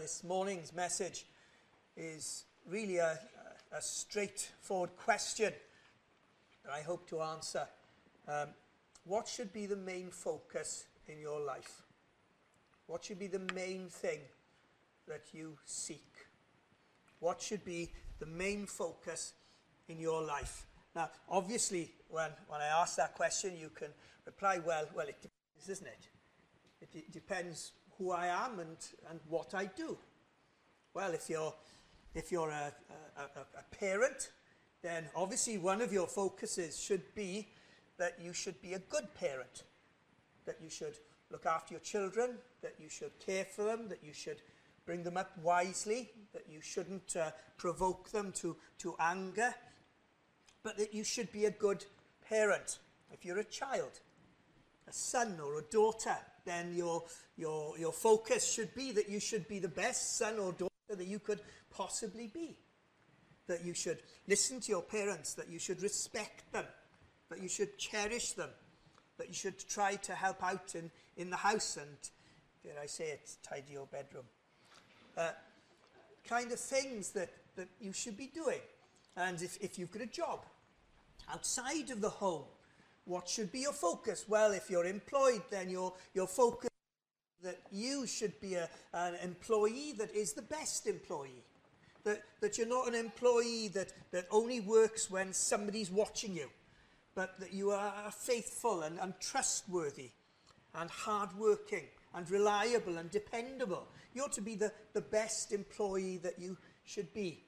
This morning's message is really a, a straightforward question that I hope to answer. Um, what should be the main focus in your life? What should be the main thing that you seek? What should be the main focus in your life? Now, obviously, when, when I ask that question, you can reply, well, well, it depends, isn't it? It, it depends who I am and, and what I do. Well, if you're, if you're a, a, a, parent, then obviously one of your focuses should be that you should be a good parent, that you should look after your children, that you should care for them, that you should bring them up wisely, that you shouldn't uh, provoke them to, to anger, but that you should be a good parent. If you're a child, a son or a daughter, then your, your, your focus should be that you should be the best son or daughter that you could possibly be. That you should listen to your parents, that you should respect them, that you should cherish them, that you should try to help out in, in the house and, dare I say it, tidy your bedroom. Uh, kind of things that, that you should be doing. And if, if you've got a job outside of the home, what should be your focus? Well, if you're employed, then your, your focus that you should be a, an employee that is the best employee. That, that you're not an employee that, that only works when somebody's watching you, but that you are faithful and, and trustworthy and hardworking and reliable and dependable. You ought to be the, the best employee that you should be.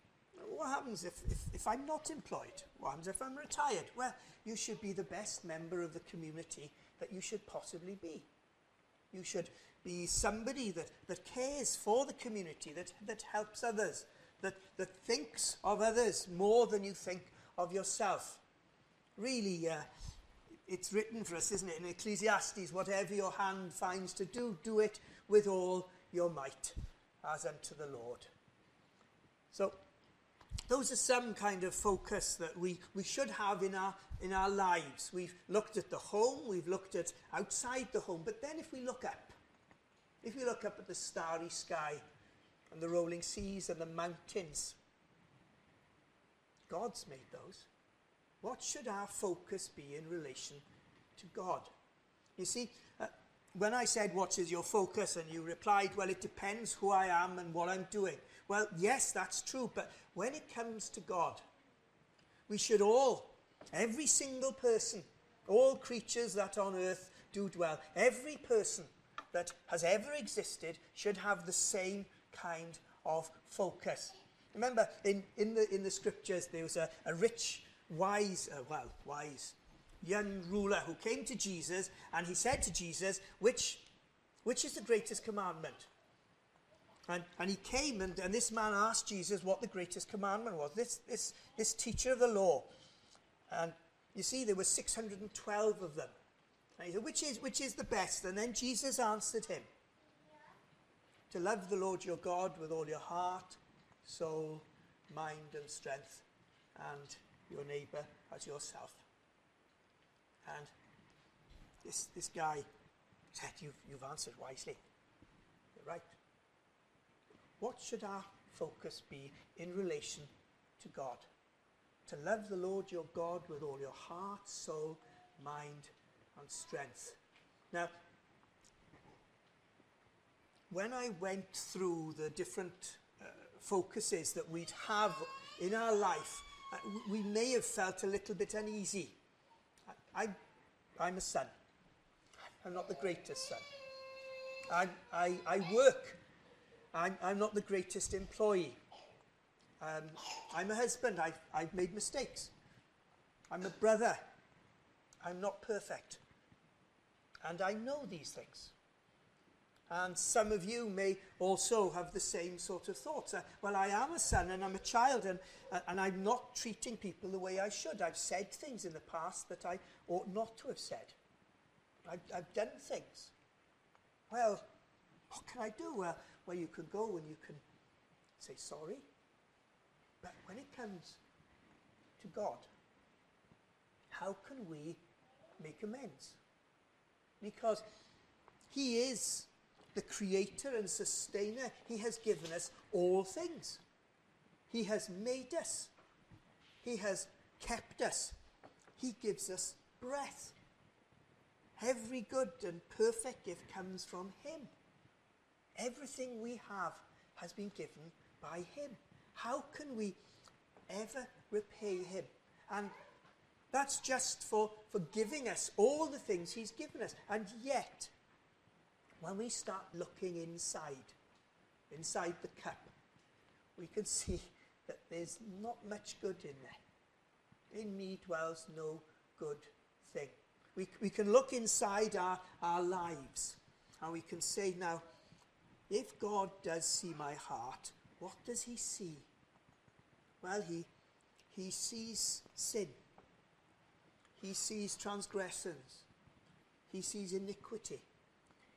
What happens if, if, if I'm not employed? What happens if I'm retired? Well, you should be the best member of the community that you should possibly be. You should be somebody that, that cares for the community, that, that helps others, that, that thinks of others more than you think of yourself. Really, uh, it's written for us, isn't it, in Ecclesiastes, whatever your hand finds to do, do it with all your might, as unto the Lord. So, those are some kind of focus that we, we should have in our, in our lives. We've looked at the home, we've looked at outside the home, but then if we look up, if we look up at the starry sky and the rolling seas and the mountains, God's made those. What should our focus be in relation to God? You see, uh, when I said, What is your focus? and you replied, Well, it depends who I am and what I'm doing. Well, yes, that's true, but when it comes to God, we should all, every single person, all creatures that on earth do dwell, every person that has ever existed should have the same kind of focus. Remember, in, in, the, in the scriptures, there was a, a rich, wise, uh, well, wise, young ruler who came to Jesus and he said to Jesus, Which, which is the greatest commandment? And, and he came, and, and this man asked Jesus what the greatest commandment was. This, this, this teacher of the law. And you see, there were 612 of them. And he said, which is, which is the best? And then Jesus answered him to love the Lord your God with all your heart, soul, mind, and strength, and your neighbor as yourself. And this, this guy said, you've, you've answered wisely. You're right. What should our focus be in relation to God? To love the Lord your God with all your heart, soul, mind, and strength. Now, when I went through the different uh, focuses that we'd have in our life, uh, we may have felt a little bit uneasy. I, I, am a son. I'm not the greatest son. I, I, I work I'm, I'm not the greatest employee. Um, I'm a husband. I've, I've made mistakes. I'm a brother. I'm not perfect. And I know these things. And some of you may also have the same sort of thoughts. Uh, well, I am a son and I'm a child, and, uh, and I'm not treating people the way I should. I've said things in the past that I ought not to have said. I've, I've done things. Well, what can I do? Well, where you can go and you can say sorry. But when it comes to God, how can we make amends? Because He is the creator and sustainer. He has given us all things. He has made us. He has kept us. He gives us breath. Every good and perfect gift comes from Him. Everything we have has been given by Him. How can we ever repay Him? And that's just for, for giving us all the things He's given us. And yet, when we start looking inside, inside the cup, we can see that there's not much good in there. In me dwells no good thing. We, we can look inside our, our lives and we can say, now, if God does see my heart, what does he see? Well, he, he sees sin. He sees transgressions. He sees iniquity.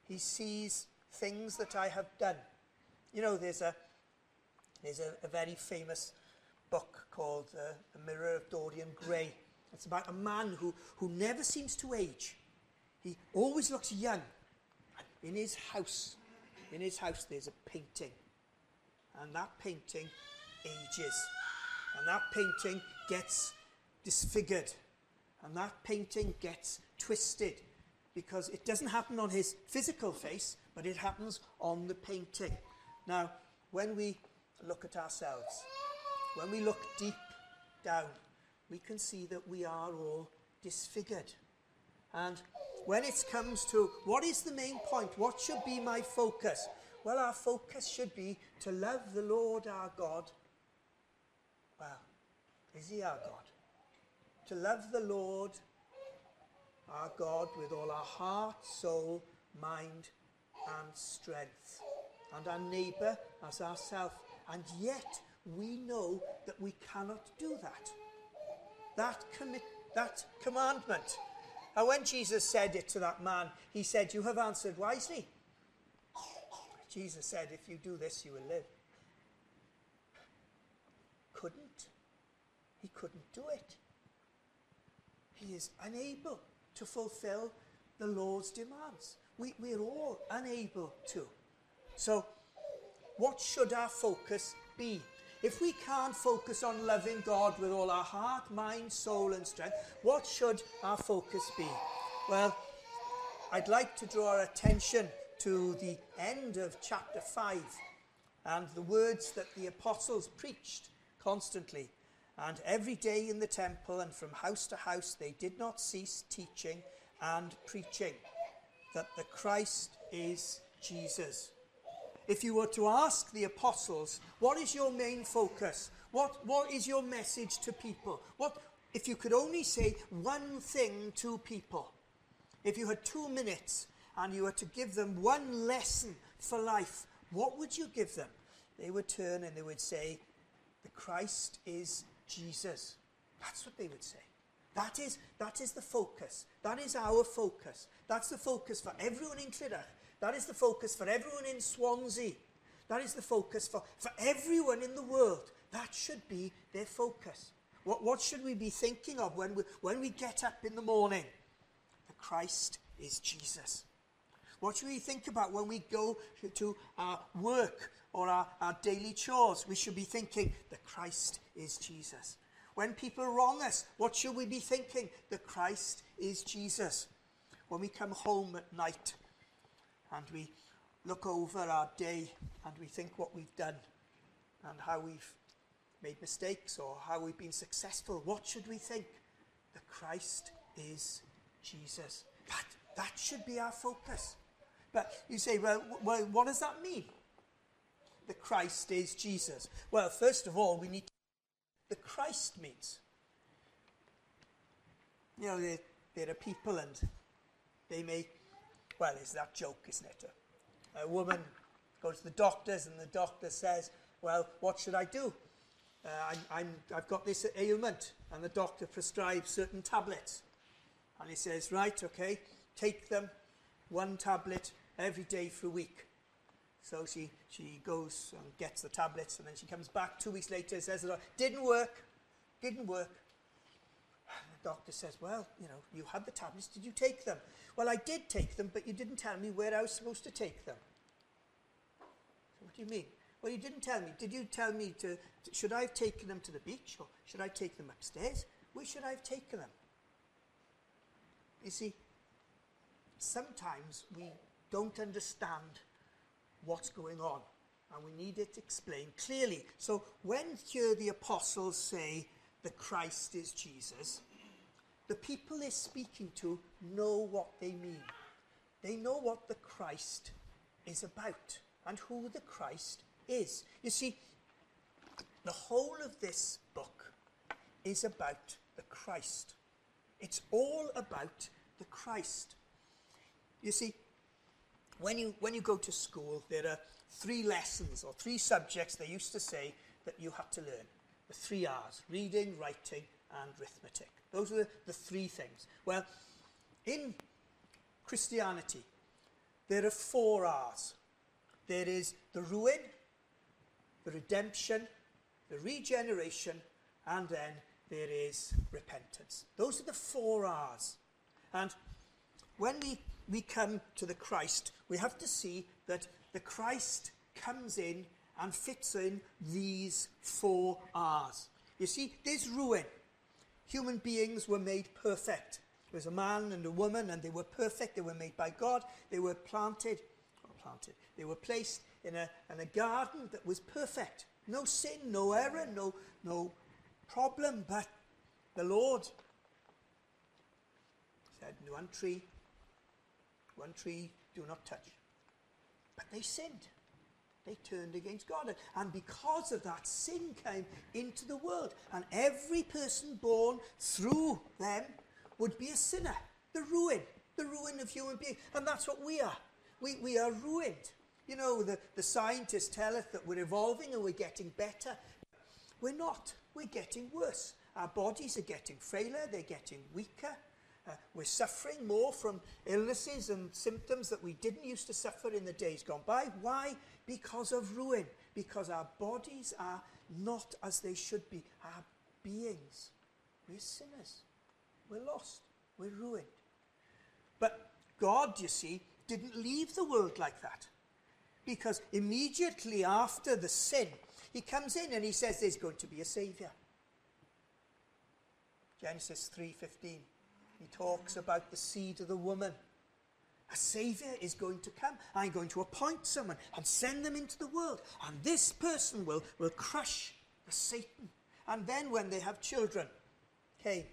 He sees things that I have done. You know, there's a, there's a, a very famous book called uh, The Mirror of Dorian Gray. It's about a man who, who never seems to age. He always looks young. In his house, in his house, there's a painting. And that painting ages. And that painting gets disfigured. And that painting gets twisted because it doesn't happen on his physical face, but it happens on the painting. Now, when we look at ourselves, when we look deep down, we can see that we are all disfigured. And when it comes to what is the main point, what should be my focus? Well, our focus should be to love the Lord our God. Well, is He our God? To love the Lord our God with all our heart, soul, mind, and strength, and our neighbour as ourselves. And yet, we know that we cannot do that. That, commit, that commandment. And when Jesus said it to that man, he said, You have answered wisely. Jesus said, If you do this, you will live. Couldn't. He couldn't do it. He is unable to fulfill the Lord's demands. We, we're all unable to. So, what should our focus be? If we can't focus on loving God with all our heart, mind, soul, and strength, what should our focus be? Well, I'd like to draw our attention to the end of chapter 5 and the words that the apostles preached constantly. And every day in the temple and from house to house, they did not cease teaching and preaching that the Christ is Jesus. If you were to ask the apostles, what is your main focus? What, what is your message to people? What, if you could only say one thing to people, if you had two minutes and you were to give them one lesson for life, what would you give them? They would turn and they would say, The Christ is Jesus. That's what they would say. That is, that is the focus. That is our focus. That's the focus for everyone in Clydach. That is the focus for everyone in Swansea. That is the focus for, for everyone in the world. That should be their focus. What, what should we be thinking of when we, when we get up in the morning? The Christ is Jesus. What should we think about when we go to our work or our, our daily chores? We should be thinking, the Christ is Jesus. When people wrong us, what should we be thinking? The Christ is Jesus. When we come home at night and we look over our day and we think what we've done and how we've made mistakes or how we've been successful, what should we think? The Christ is Jesus. That, that should be our focus. But you say, well, well, what does that mean? The Christ is Jesus. Well, first of all, we need to the Christ means. You know, there, there are people and they may, well, it's that joke, isn't it? A, woman goes to the doctors and the doctor says, well, what should I do? Uh, I'm, I'm, I've got this ailment. And the doctor prescribes certain tablets. And he says, right, okay, take them, one tablet every day for a week. So she, she goes and gets the tablets, and then she comes back two weeks later and says, Didn't work, didn't work. Doctor says, Well, you know, you had the tablets, did you take them? Well, I did take them, but you didn't tell me where I was supposed to take them. So what do you mean? Well, you didn't tell me. Did you tell me to, to should I have taken them to the beach or should I take them upstairs? Where should I have taken them? You see, sometimes we don't understand what's going on and we need it explained clearly. So when here the apostles say the Christ is Jesus, the people they're speaking to know what they mean. They know what the Christ is about and who the Christ is. You see, the whole of this book is about the Christ. It's all about the Christ. You see, when you, when you go to school, there are three lessons or three subjects they used to say that you had to learn. The three R's reading, writing, and arithmetic. Those are the, three things. Well, in Christianity, there are four R's there is the ruin, the redemption, the regeneration, and then there is repentance. Those are the four R's. And when we, we come to the Christ, we have to see that the Christ comes in and fits in these four R's. You see, there's ruin. Human beings were made perfect. There was a man and a woman, and they were perfect. They were made by God. They were planted, or planted. They were placed in a, in a garden that was perfect. No sin, no error, no, no problem. But the Lord said, One tree, one tree do not touch. But they sinned. They turned against God. And because of that, sin came into the world. And every person born through them would be a sinner. The ruin, the ruin of human beings. And that's what we are. We, we are ruined. You know, the, the scientists tell us that we're evolving and we're getting better. We're not. We're getting worse. Our bodies are getting frailer, they're getting weaker. Uh, we're suffering more from illnesses and symptoms that we didn't used to suffer in the days gone by. Why? Because of ruin. Because our bodies are not as they should be. Our beings. We're sinners. We're lost. We're ruined. But God, you see, didn't leave the world like that. Because immediately after the sin, he comes in and he says there's going to be a saviour. Genesis 3:15. He talks about the seed of the woman. A saviour is going to come. I'm going to appoint someone and send them into the world. And this person will, will crush the Satan. And then when they have children, okay,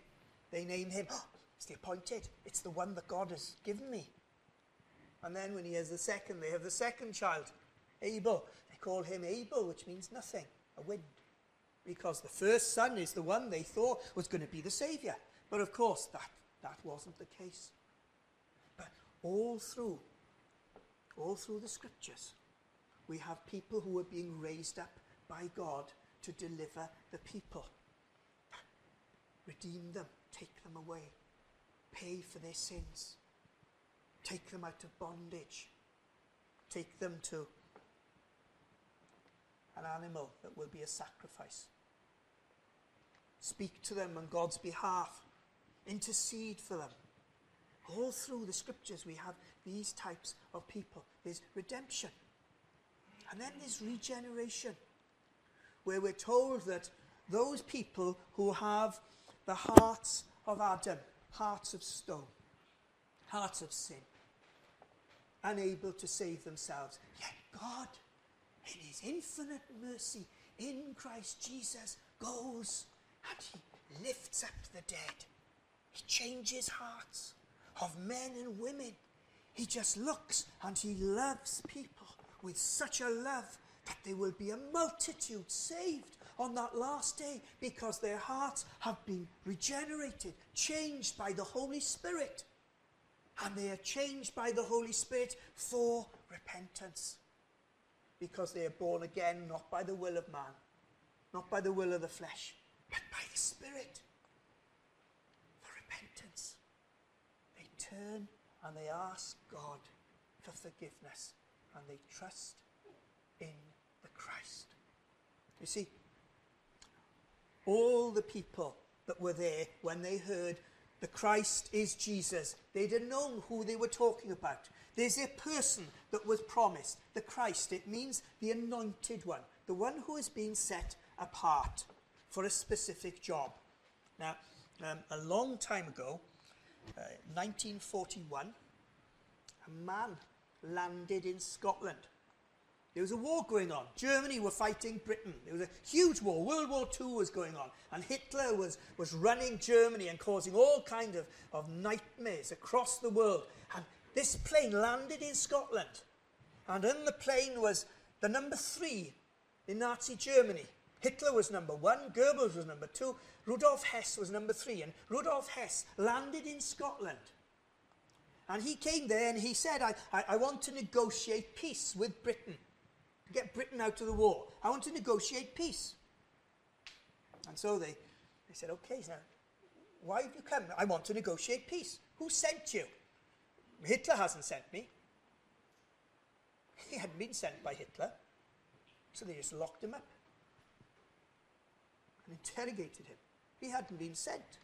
they name him, oh, it's the appointed. It's the one that God has given me. And then when he has the second, they have the second child, Abel. They call him Abel, which means nothing, a wind. Because the first son is the one they thought was going to be the saviour. But of course, that that wasn't the case. All through, all through the scriptures, we have people who are being raised up by God to deliver the people. Redeem them, take them away, pay for their sins, take them out of bondage, take them to an animal that will be a sacrifice. Speak to them on God's behalf intercede for them. All through the scriptures, we have these types of people. There's redemption. And then there's regeneration, where we're told that those people who have the hearts of Adam, hearts of stone, hearts of sin, unable to save themselves, yet God, in his infinite mercy, in Christ Jesus, goes and he lifts up the dead he changes hearts of men and women. He just looks and he loves people with such a love that there will be a multitude saved on that last day because their hearts have been regenerated, changed by the Holy Spirit. And they are changed by the Holy Spirit for repentance. Because they are born again not by the will of man, not by the will of the flesh, but by the Spirit. Turn and they ask God for forgiveness and they trust in the Christ. You see, all the people that were there when they heard the Christ is Jesus. They'd have known who they were talking about. There's a person that was promised, the Christ. It means the anointed one, the one who has been set apart for a specific job. Now, um, a long time ago, uh, 1941, a man landed in Scotland. There was a war going on. Germany were fighting Britain. There was a huge war. World War II was going on. And Hitler was, was running Germany and causing all kinds of, of nightmares across the world. And this plane landed in Scotland. And in the plane was the number three in Nazi Germany. Hitler was number one, Goebbels was number two, Rudolf Hess was number three. And Rudolf Hess landed in Scotland. And he came there and he said, I, I, I want to negotiate peace with Britain get Britain out of the war. I want to negotiate peace. And so they, they said, okay, so why have you come? I want to negotiate peace. Who sent you? Hitler hasn't sent me. He hadn't been sent by Hitler. So they just locked him up and interrogated him. He hadn't been sent.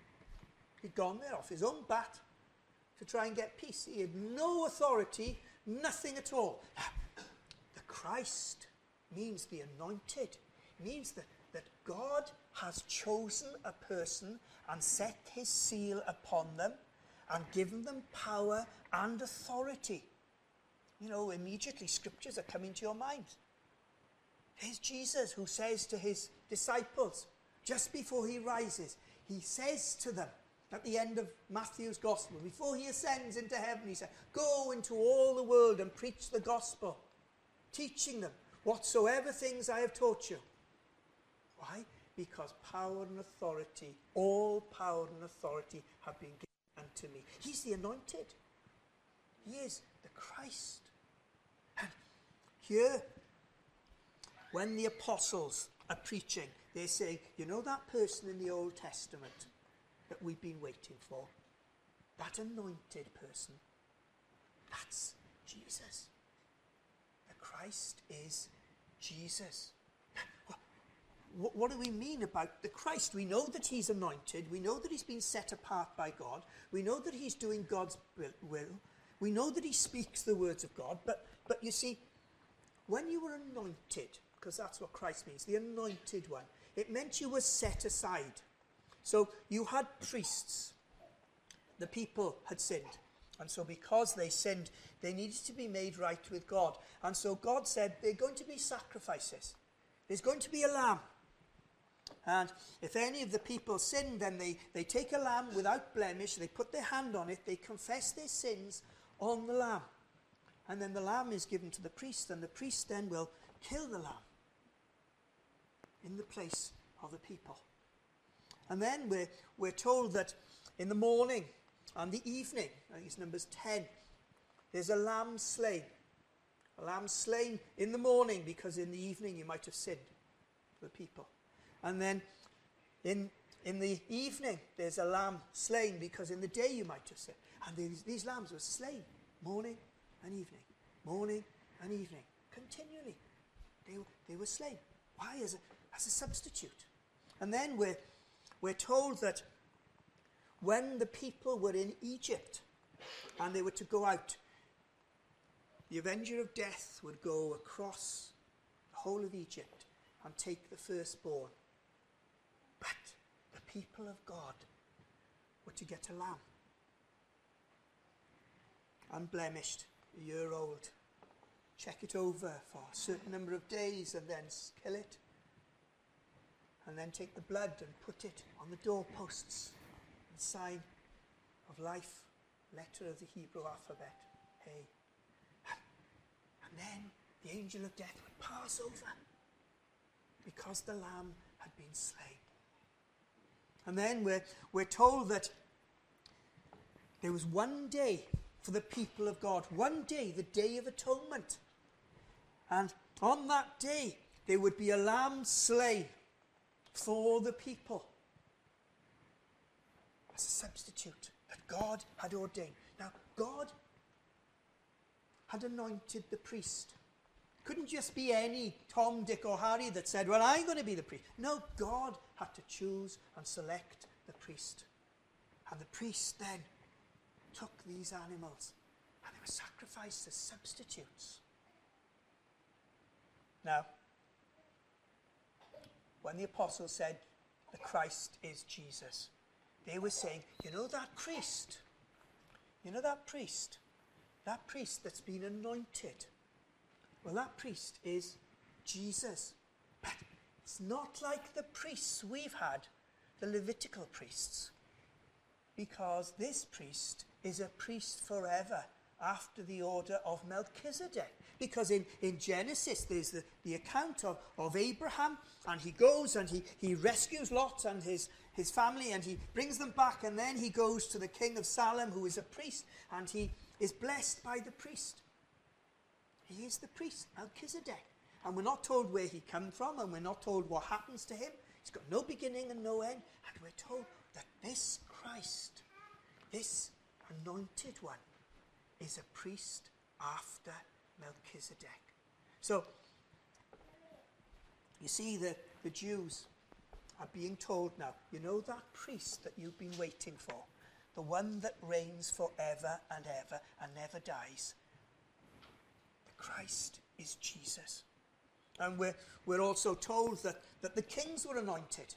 He'd gone there off his own bat to try and get peace. He had no authority, nothing at all. The Christ means the anointed. It means that, that God has chosen a person and set his seal upon them and given them power and authority. You know, immediately scriptures are coming to your mind. There's Jesus who says to his disciples, just before he rises, he says to them at the end of Matthew's gospel, before he ascends into heaven, he said, Go into all the world and preach the gospel teaching them whatsoever things I have taught you. Why? Because power and authority, all power and authority have been given unto me. He's the anointed. He is the Christ. And here, when the apostles are preaching, they say, you know that person in the Old Testament that we've been waiting for? That anointed person. That's Jesus. The Christ is Jesus. What, what do we mean about the Christ? We know that he's anointed. We know that he's been set apart by God. We know that he's doing God's will. We know that he speaks the words of God. But, but you see, when you were anointed, because that's what Christ means, the anointed one, it meant you were set aside. So you had priests. The people had sinned. And so, because they sinned, they needed to be made right with God. And so, God said, There are going to be sacrifices. There's going to be a lamb. And if any of the people sin, then they, they take a lamb without blemish, they put their hand on it, they confess their sins on the lamb. And then the lamb is given to the priest, and the priest then will kill the lamb in the place of the people. And then we're, we're told that in the morning, and the evening, I think it's Numbers 10, there's a lamb slain. A lamb slain in the morning because in the evening you might have sinned, the people. And then in, in the evening there's a lamb slain because in the day you might have sinned. And these, these lambs were slain morning and evening, morning and evening, continually. They, they were slain. Why? As a, as a substitute. And then we're, we're told that when the people were in Egypt and they were to go out, the Avenger of Death would go across the whole of Egypt and take the firstborn. But the people of God were to get a lamb, unblemished, a year old. Check it over for a certain number of days and then kill it. And then take the blood and put it on the doorposts and sign of life, letter of the Hebrew alphabet, Hey. And then the angel of death would pass over because the lamb had been slain. And then we're, we're told that there was one day for the people of God, one day, the day of atonement. And on that day, there would be a lamb slain for the people as a substitute that God had ordained. Now, God had anointed the priest. Couldn't just be any Tom, Dick, or Harry that said, Well, I'm going to be the priest. No, God had to choose and select the priest. And the priest then took these animals and they were sacrificed as substitutes. Now, when the apostles said the Christ is Jesus, they were saying, you know that priest, you know that priest, that priest that's been anointed. Well, that priest is Jesus. But it's not like the priests we've had, the Levitical priests, because this priest is a priest forever after the order of Melchizedek. Because in, in Genesis, there's the, the account of, of Abraham, and he goes and he, he rescues Lot and his, his family, and he brings them back, and then he goes to the king of Salem, who is a priest, and he is blessed by the priest. He is the priest, Melchizedek. And we're not told where he came from, and we're not told what happens to him. He's got no beginning and no end. And we're told that this Christ, this anointed one, is a priest after Melchizedek. So, you see, the, the Jews are being told now, you know that priest that you've been waiting for, the one that reigns forever and ever and never dies. The Christ is Jesus. And we're, we're also told that, that the kings were anointed.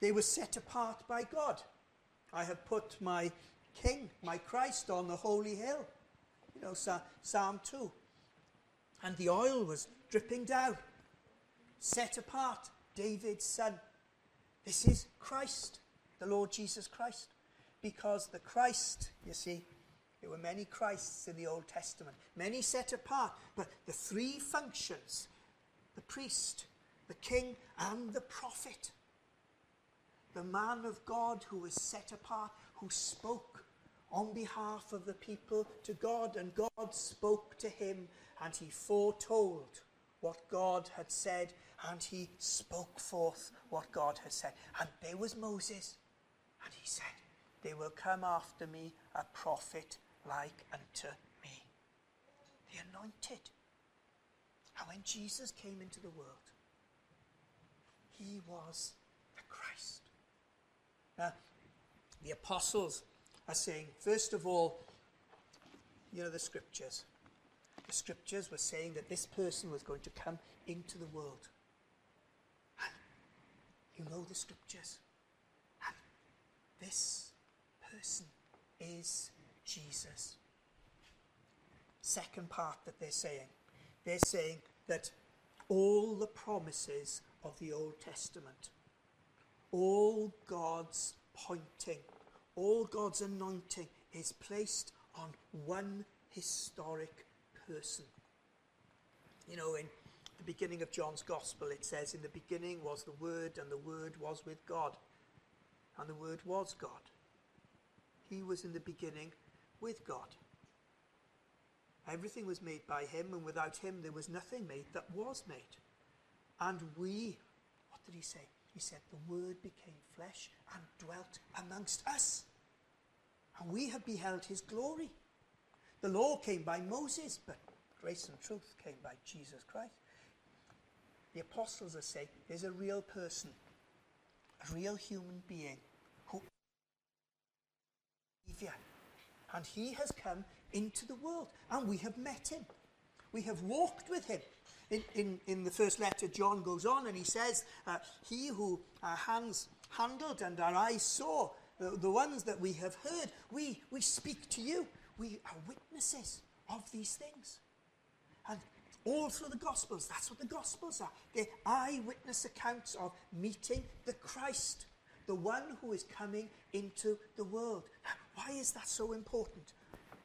They were set apart by God. I have put my king, my Christ, on the holy hill. Know, Psalm 2. And the oil was dripping down. Set apart, David's son. This is Christ, the Lord Jesus Christ. Because the Christ, you see, there were many Christs in the Old Testament, many set apart, but the three functions the priest, the king, and the prophet. The man of God who was set apart, who spoke on behalf of the people to God, and God spoke to him, and he foretold what God had said, and he spoke forth what God had said. And there was Moses, and he said, There will come after me a prophet like unto me, the anointed. And when Jesus came into the world, he was the Christ. Now, the apostles are saying, first of all, you know, the scriptures. The scriptures were saying that this person was going to come into the world. And you know the scriptures. And this person is Jesus. Second part that they're saying they're saying that all the promises of the Old Testament, all God's pointing, all God's anointing is placed on one historic person. You know, in the beginning of John's Gospel, it says, In the beginning was the Word, and the Word was with God, and the Word was God. He was in the beginning with God. Everything was made by him, and without him there was nothing made that was made. And we, what did he say? He said, The Word became flesh and dwelt amongst us. And we have beheld his glory. The law came by Moses, but grace and truth came by Jesus Christ. The apostles are saying there's a real person, a real human being who and he has come into the world, and we have met him. We have walked with him. In, in, in the first letter, John goes on and he says, uh, He who our hands handled and our eyes saw, the, the ones that we have heard, we, we speak to you. We are witnesses of these things. And all through the Gospels, that's what the Gospels are. They're eyewitness accounts of meeting the Christ, the one who is coming into the world. Why is that so important?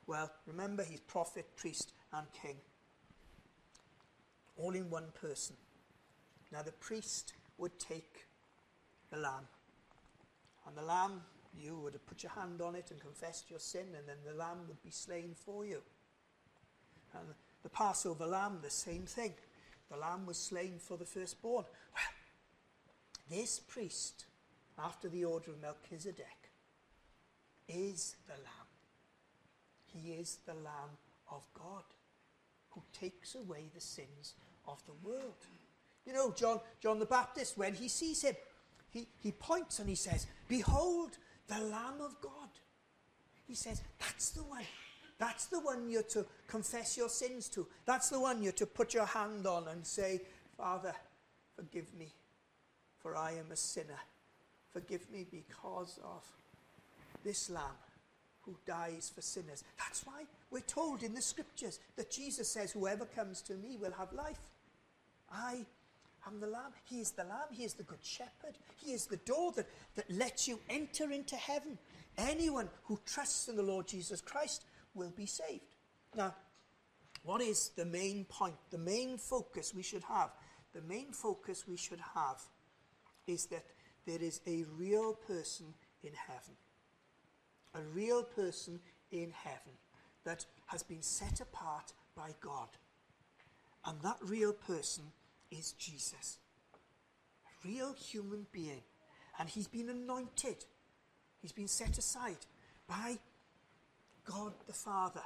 Well, remember, he's prophet, priest, and king. All in one person. Now, the priest would take the lamb. And the lamb, you would have put your hand on it and confessed your sin, and then the lamb would be slain for you. And the Passover lamb, the same thing. The lamb was slain for the firstborn. Well, this priest, after the order of Melchizedek, is the lamb. He is the Lamb of God who takes away the sins of the world. You know, John, John the Baptist, when he sees him, he, he points and he says, Behold, the Lamb of God. He says, That's the one. That's the one you're to confess your sins to. That's the one you're to put your hand on and say, Father, forgive me, for I am a sinner. Forgive me because of this Lamb who dies for sinners. That's why we're told in the scriptures that Jesus says, Whoever comes to me will have life. I am the Lamb. He is the Lamb. He is the Good Shepherd. He is the door that, that lets you enter into heaven. Anyone who trusts in the Lord Jesus Christ will be saved. Now, what is the main point, the main focus we should have? The main focus we should have is that there is a real person in heaven. A real person in heaven that has been set apart by God. And that real person is Jesus. A real human being. And he's been anointed. He's been set aside by God the Father.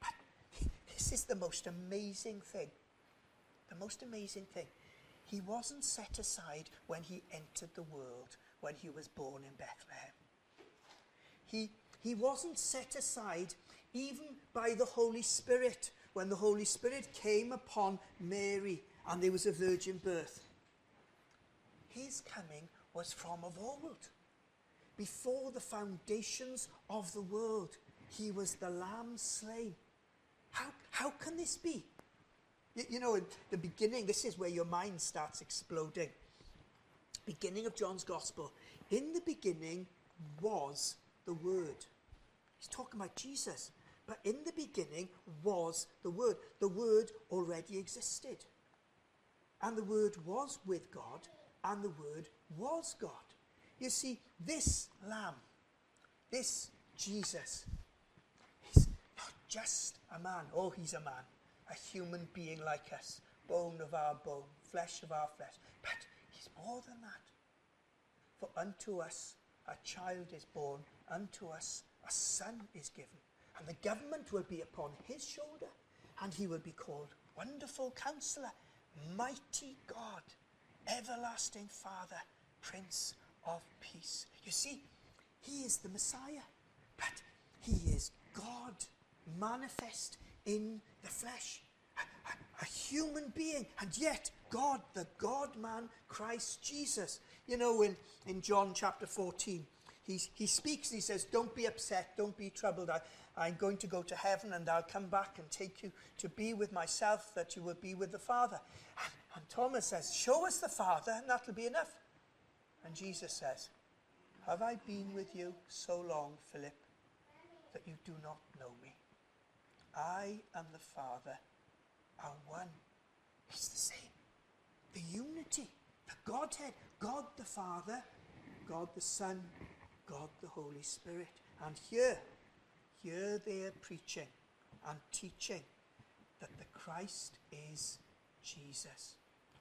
But this is the most amazing thing. The most amazing thing. He wasn't set aside when he entered the world, when he was born in Bethlehem. He, he wasn't set aside even by the Holy Spirit when the Holy Spirit came upon Mary and there was a virgin birth. His coming was from of old. Before the foundations of the world, he was the lamb slain. How, how can this be? You, you know, in the beginning, this is where your mind starts exploding. Beginning of John's Gospel. In the beginning was the Word. He's talking about Jesus. But in the beginning was the Word. The Word already existed. And the Word was with God, and the Word was God. You see, this Lamb, this Jesus, is not just a man. Oh, he's a man, a human being like us, bone of our bone, flesh of our flesh. But he's more than that. For unto us a child is born, unto us a son is given, and the government will be upon his shoulder, and he will be called Wonderful Counselor, Mighty God, Everlasting Father, Prince of Peace. You see, he is the Messiah, but he is God manifest in the flesh, a, a, a human being, and yet God, the God man, Christ Jesus. You know, in, in John chapter 14, he, he speaks, he says, Don't be upset, don't be troubled. I, I'm going to go to heaven and I'll come back and take you to be with myself, that you will be with the Father. And, and Thomas says, Show us the Father, and that'll be enough. And Jesus says, Have I been with you so long, Philip, that you do not know me? I and the Father are one. It's the same. The unity, the Godhead, God the Father, God the Son, God the Holy Spirit. And here, here they are preaching and teaching that the Christ is Jesus.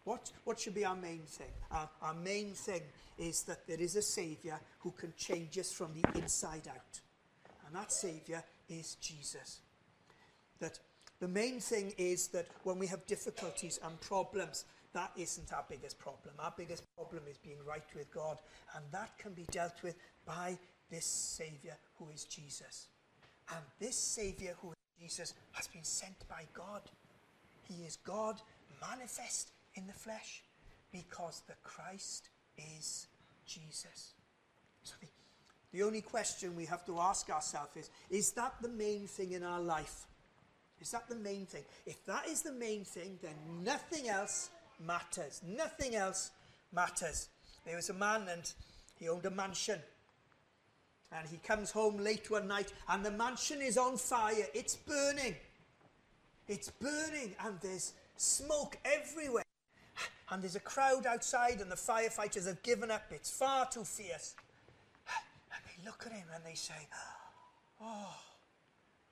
What, what should be our main thing? Our, our main thing is that there is a Saviour who can change us from the inside out. And that Saviour is Jesus. That the main thing is that when we have difficulties and problems, that isn't our biggest problem. Our biggest problem is being right with God, and that can be dealt with by this Saviour who is Jesus. And this Saviour who is Jesus has been sent by God. He is God manifest in the flesh because the Christ is Jesus. So the, the only question we have to ask ourselves is is that the main thing in our life? Is that the main thing? If that is the main thing, then nothing else matters. Nothing else matters. There was a man and he owned a mansion. And he comes home late one night and the mansion is on fire. It's burning. It's burning and there's smoke everywhere. And there's a crowd outside and the firefighters have given up. It's far too fierce. And they look at him and they say, Oh,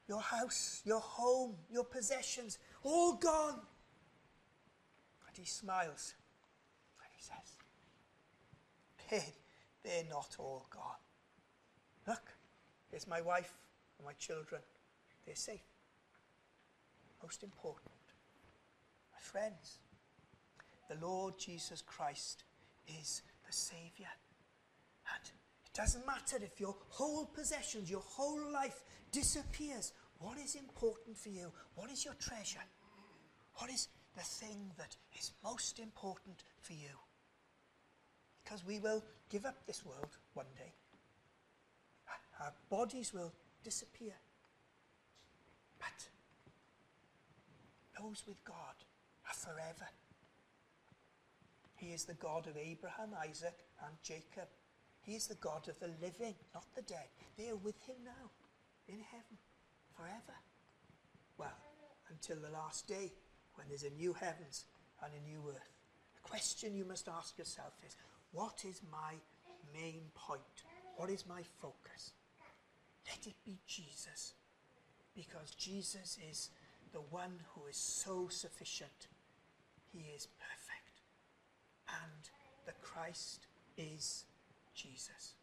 your house, your home, your possessions, all gone. And he smiles and he says, They, they're not all gone. Look, here's my wife and my children. They're safe. Most important, my friends, the Lord Jesus Christ is the Saviour. And It doesn't matter if your whole possessions, your whole life disappears. What is important for you? What is your treasure? What is the thing that is most important for you? Because we will give up this world one day. Our bodies will disappear. But those with God are forever. He is the God of Abraham, Isaac, and Jacob. He is the God of the living, not the dead. They are with him now, in heaven, forever. Well, until the last day, when there's a new heavens and a new earth. The question you must ask yourself is what is my main point? What is my focus? Let it be Jesus. Because Jesus is the one who is so sufficient. He is perfect. And the Christ is Jesus.